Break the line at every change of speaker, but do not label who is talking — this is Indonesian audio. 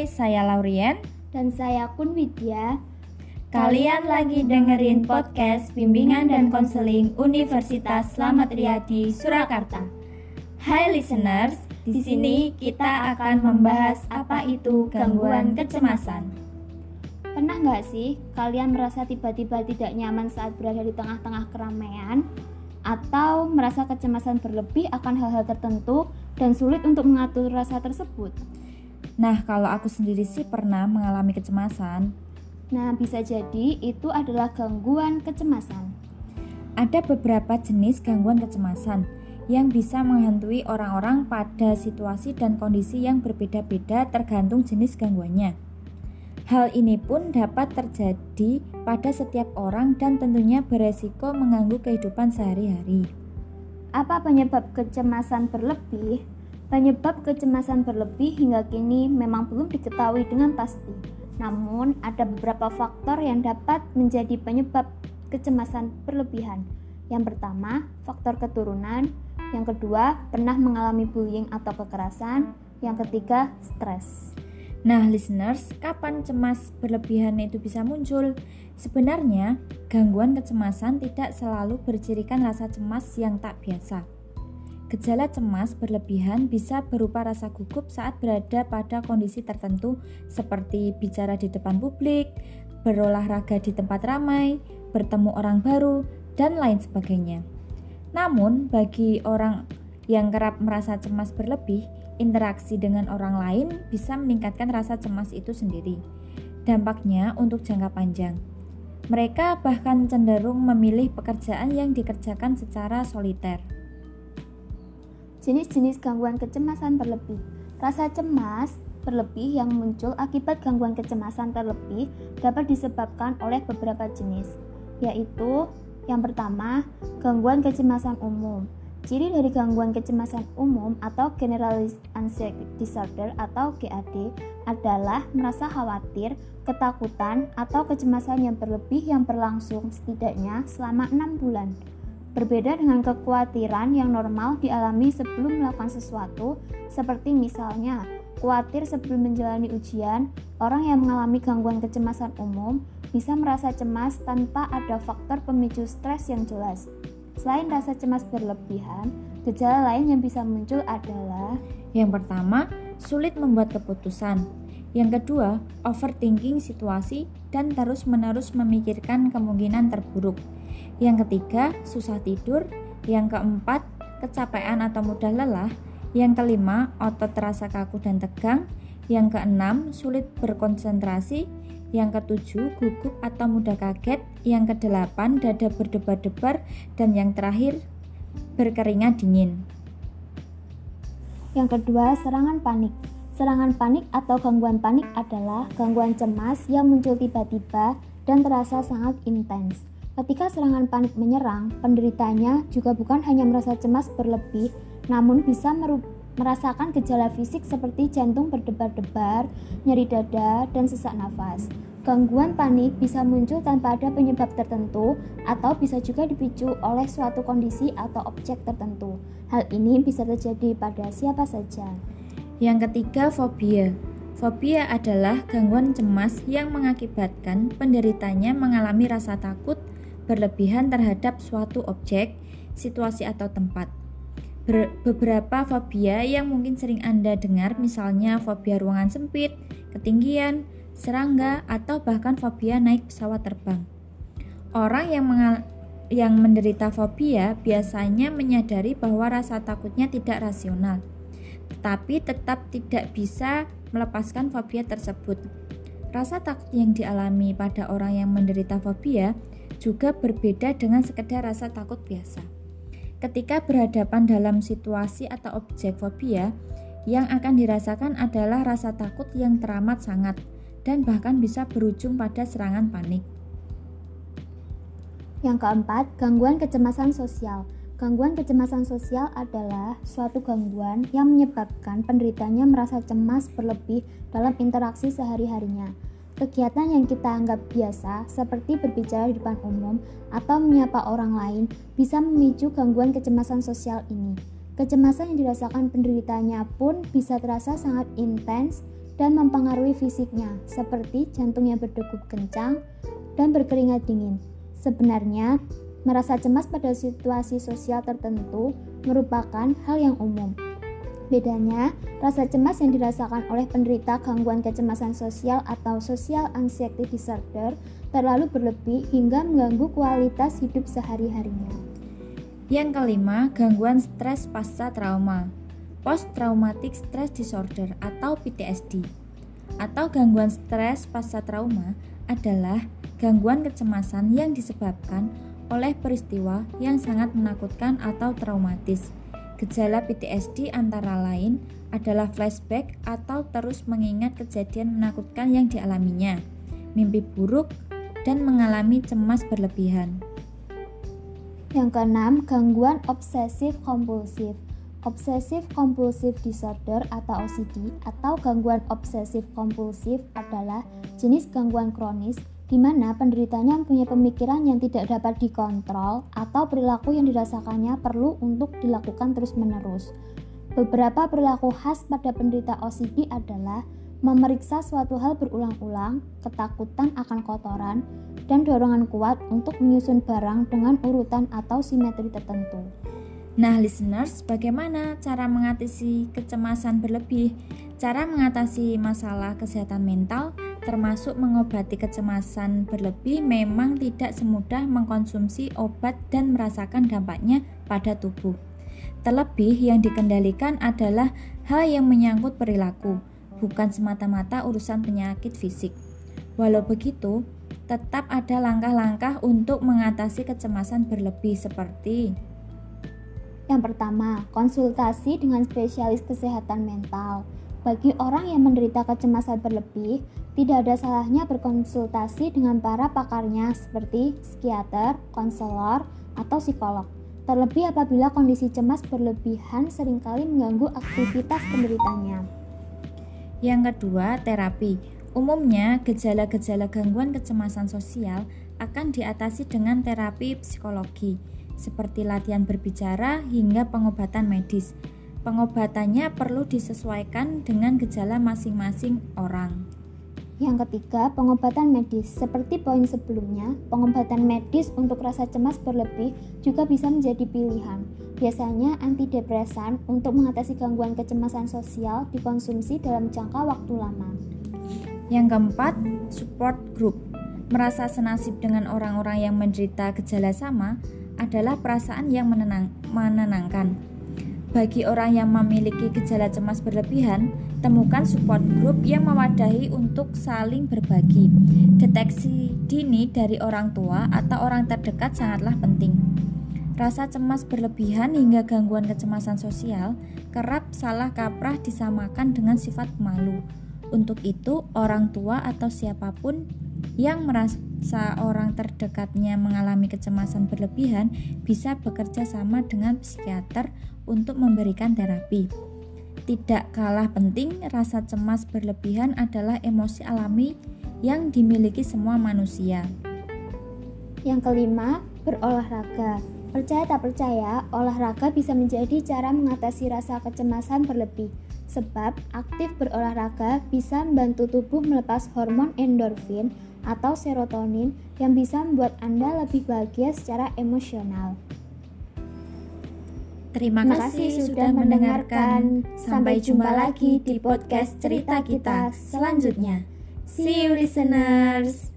Hai, saya Laurien.
Dan saya Kun Widya.
Kalian lagi dengerin podcast Bimbingan dan Konseling Universitas Slamet Riyadi, Surakarta. Hai listeners, di sini kita akan membahas apa itu gangguan kecemasan.
Pernah nggak sih kalian merasa tiba-tiba tidak nyaman saat berada di tengah-tengah keramaian? Atau merasa kecemasan berlebih akan hal-hal tertentu dan sulit untuk mengatur rasa tersebut?
Nah, kalau aku sendiri sih pernah mengalami kecemasan.
Nah, bisa jadi itu adalah gangguan kecemasan.
Ada beberapa jenis gangguan kecemasan yang bisa menghantui orang-orang pada situasi dan kondisi yang berbeda-beda tergantung jenis gangguannya. Hal ini pun dapat terjadi pada setiap orang dan tentunya beresiko mengganggu kehidupan sehari-hari.
Apa penyebab kecemasan berlebih? Penyebab kecemasan berlebih hingga kini memang belum diketahui dengan pasti. Namun, ada beberapa faktor yang dapat menjadi penyebab kecemasan berlebihan. Yang pertama, faktor keturunan. Yang kedua, pernah mengalami bullying atau kekerasan. Yang ketiga, stres.
Nah, listeners, kapan cemas berlebihan itu bisa muncul? Sebenarnya, gangguan kecemasan tidak selalu bercirikan rasa cemas yang tak biasa. Gejala cemas berlebihan bisa berupa rasa gugup saat berada pada kondisi tertentu seperti bicara di depan publik, berolahraga di tempat ramai, bertemu orang baru, dan lain sebagainya. Namun, bagi orang yang kerap merasa cemas berlebih, interaksi dengan orang lain bisa meningkatkan rasa cemas itu sendiri. Dampaknya untuk jangka panjang. Mereka bahkan cenderung memilih pekerjaan yang dikerjakan secara soliter.
Jenis-jenis gangguan kecemasan berlebih. Rasa cemas berlebih yang muncul akibat gangguan kecemasan terlebih dapat disebabkan oleh beberapa jenis, yaitu yang pertama, gangguan kecemasan umum. Ciri dari gangguan kecemasan umum atau Generalized Anxiety Disorder atau GAD adalah merasa khawatir, ketakutan, atau kecemasan yang berlebih yang berlangsung setidaknya selama enam bulan. Berbeda dengan kekhawatiran yang normal dialami sebelum melakukan sesuatu, seperti misalnya khawatir sebelum menjalani ujian, orang yang mengalami gangguan kecemasan umum bisa merasa cemas tanpa ada faktor pemicu stres yang jelas. Selain rasa cemas berlebihan, gejala lain yang bisa muncul adalah
yang pertama, sulit membuat keputusan. Yang kedua, overthinking situasi dan terus-menerus memikirkan kemungkinan terburuk. Yang ketiga, susah tidur. Yang keempat, kecapean atau mudah lelah. Yang kelima, otot terasa kaku dan tegang. Yang keenam, sulit berkonsentrasi. Yang ketujuh, gugup atau mudah kaget. Yang kedelapan, dada berdebar-debar. Dan yang terakhir, berkeringat dingin.
Yang kedua, serangan panik. Serangan panik atau gangguan panik adalah gangguan cemas yang muncul tiba-tiba dan terasa sangat intens. Ketika serangan panik menyerang, penderitanya juga bukan hanya merasa cemas berlebih, namun bisa merasakan gejala fisik seperti jantung berdebar-debar, nyeri dada, dan sesak nafas. Gangguan panik bisa muncul tanpa ada penyebab tertentu atau bisa juga dipicu oleh suatu kondisi atau objek tertentu. Hal ini bisa terjadi pada siapa saja.
Yang ketiga, fobia. Fobia adalah gangguan cemas yang mengakibatkan penderitanya mengalami rasa takut, berlebihan terhadap suatu objek, situasi atau tempat. Ber beberapa fobia yang mungkin sering Anda dengar misalnya fobia ruangan sempit, ketinggian, serangga, atau bahkan fobia naik pesawat terbang. Orang yang yang menderita fobia biasanya menyadari bahwa rasa takutnya tidak rasional, tetapi tetap tidak bisa melepaskan fobia tersebut. Rasa takut yang dialami pada orang yang menderita fobia juga berbeda dengan sekedar rasa takut biasa. Ketika berhadapan dalam situasi atau objek fobia, yang akan dirasakan adalah rasa takut yang teramat sangat dan bahkan bisa berujung pada serangan panik.
Yang keempat, gangguan kecemasan sosial. Gangguan kecemasan sosial adalah suatu gangguan yang menyebabkan penderitanya merasa cemas berlebih dalam interaksi sehari-harinya. Kegiatan yang kita anggap biasa, seperti berbicara di depan umum atau menyapa orang lain, bisa memicu gangguan kecemasan sosial ini. Kecemasan yang dirasakan penderitanya pun bisa terasa sangat intens dan mempengaruhi fisiknya, seperti jantungnya berdegup kencang dan berkeringat dingin. Sebenarnya, merasa cemas pada situasi sosial tertentu merupakan hal yang umum. Bedanya, rasa cemas yang dirasakan oleh penderita gangguan kecemasan sosial atau social anxiety disorder terlalu berlebih hingga mengganggu kualitas hidup sehari-harinya.
Yang kelima, gangguan stres pasca trauma post traumatic stress disorder atau PTSD atau gangguan stres pasca trauma adalah gangguan kecemasan yang disebabkan oleh peristiwa yang sangat menakutkan atau traumatis. Gejala PTSD antara lain adalah flashback atau terus mengingat kejadian menakutkan yang dialaminya, mimpi buruk, dan mengalami cemas berlebihan.
Yang keenam, gangguan obsesif kompulsif Obsessive Compulsive Disorder atau OCD atau gangguan obsesif kompulsif adalah jenis gangguan kronis di mana penderitanya mempunyai pemikiran yang tidak dapat dikontrol atau perilaku yang dirasakannya perlu untuk dilakukan terus-menerus. Beberapa perilaku khas pada penderita OCD adalah memeriksa suatu hal berulang-ulang, ketakutan akan kotoran, dan dorongan kuat untuk menyusun barang dengan urutan atau simetri tertentu.
Nah, listeners, bagaimana cara mengatasi kecemasan berlebih? Cara mengatasi masalah kesehatan mental, termasuk mengobati kecemasan berlebih, memang tidak semudah mengkonsumsi obat dan merasakan dampaknya pada tubuh. Terlebih, yang dikendalikan adalah hal yang menyangkut perilaku, bukan semata-mata urusan penyakit fisik. Walau begitu, tetap ada langkah-langkah untuk mengatasi kecemasan berlebih, seperti
yang pertama, konsultasi dengan spesialis kesehatan mental. Bagi orang yang menderita kecemasan berlebih, tidak ada salahnya berkonsultasi dengan para pakarnya seperti psikiater, konselor, atau psikolog. Terlebih apabila kondisi cemas berlebihan sering kali mengganggu aktivitas penderitanya.
Yang kedua, terapi. Umumnya, gejala-gejala gangguan kecemasan sosial akan diatasi dengan terapi psikologi seperti latihan berbicara hingga pengobatan medis. Pengobatannya perlu disesuaikan dengan gejala masing-masing orang.
Yang ketiga, pengobatan medis. Seperti poin sebelumnya, pengobatan medis untuk rasa cemas berlebih juga bisa menjadi pilihan. Biasanya antidepresan untuk mengatasi gangguan kecemasan sosial dikonsumsi dalam jangka waktu lama.
Yang keempat, support group. Merasa senasib dengan orang-orang yang menderita gejala sama adalah perasaan yang menenang, menenangkan. Bagi orang yang memiliki gejala cemas berlebihan, temukan support group yang mewadahi untuk saling berbagi. Deteksi dini dari orang tua atau orang terdekat sangatlah penting. Rasa cemas berlebihan hingga gangguan kecemasan sosial kerap salah kaprah disamakan dengan sifat malu. Untuk itu, orang tua atau siapa pun yang merasa orang terdekatnya mengalami kecemasan berlebihan bisa bekerja sama dengan psikiater untuk memberikan terapi. Tidak kalah penting, rasa cemas berlebihan adalah emosi alami yang dimiliki semua manusia.
Yang kelima, berolahraga. Percaya tak percaya, olahraga bisa menjadi cara mengatasi rasa kecemasan berlebih. Sebab aktif berolahraga bisa membantu tubuh melepas hormon endorfin atau serotonin yang bisa membuat Anda lebih bahagia secara emosional.
Terima kasih sudah mendengarkan. Sampai jumpa lagi di podcast cerita kita selanjutnya. See you listeners.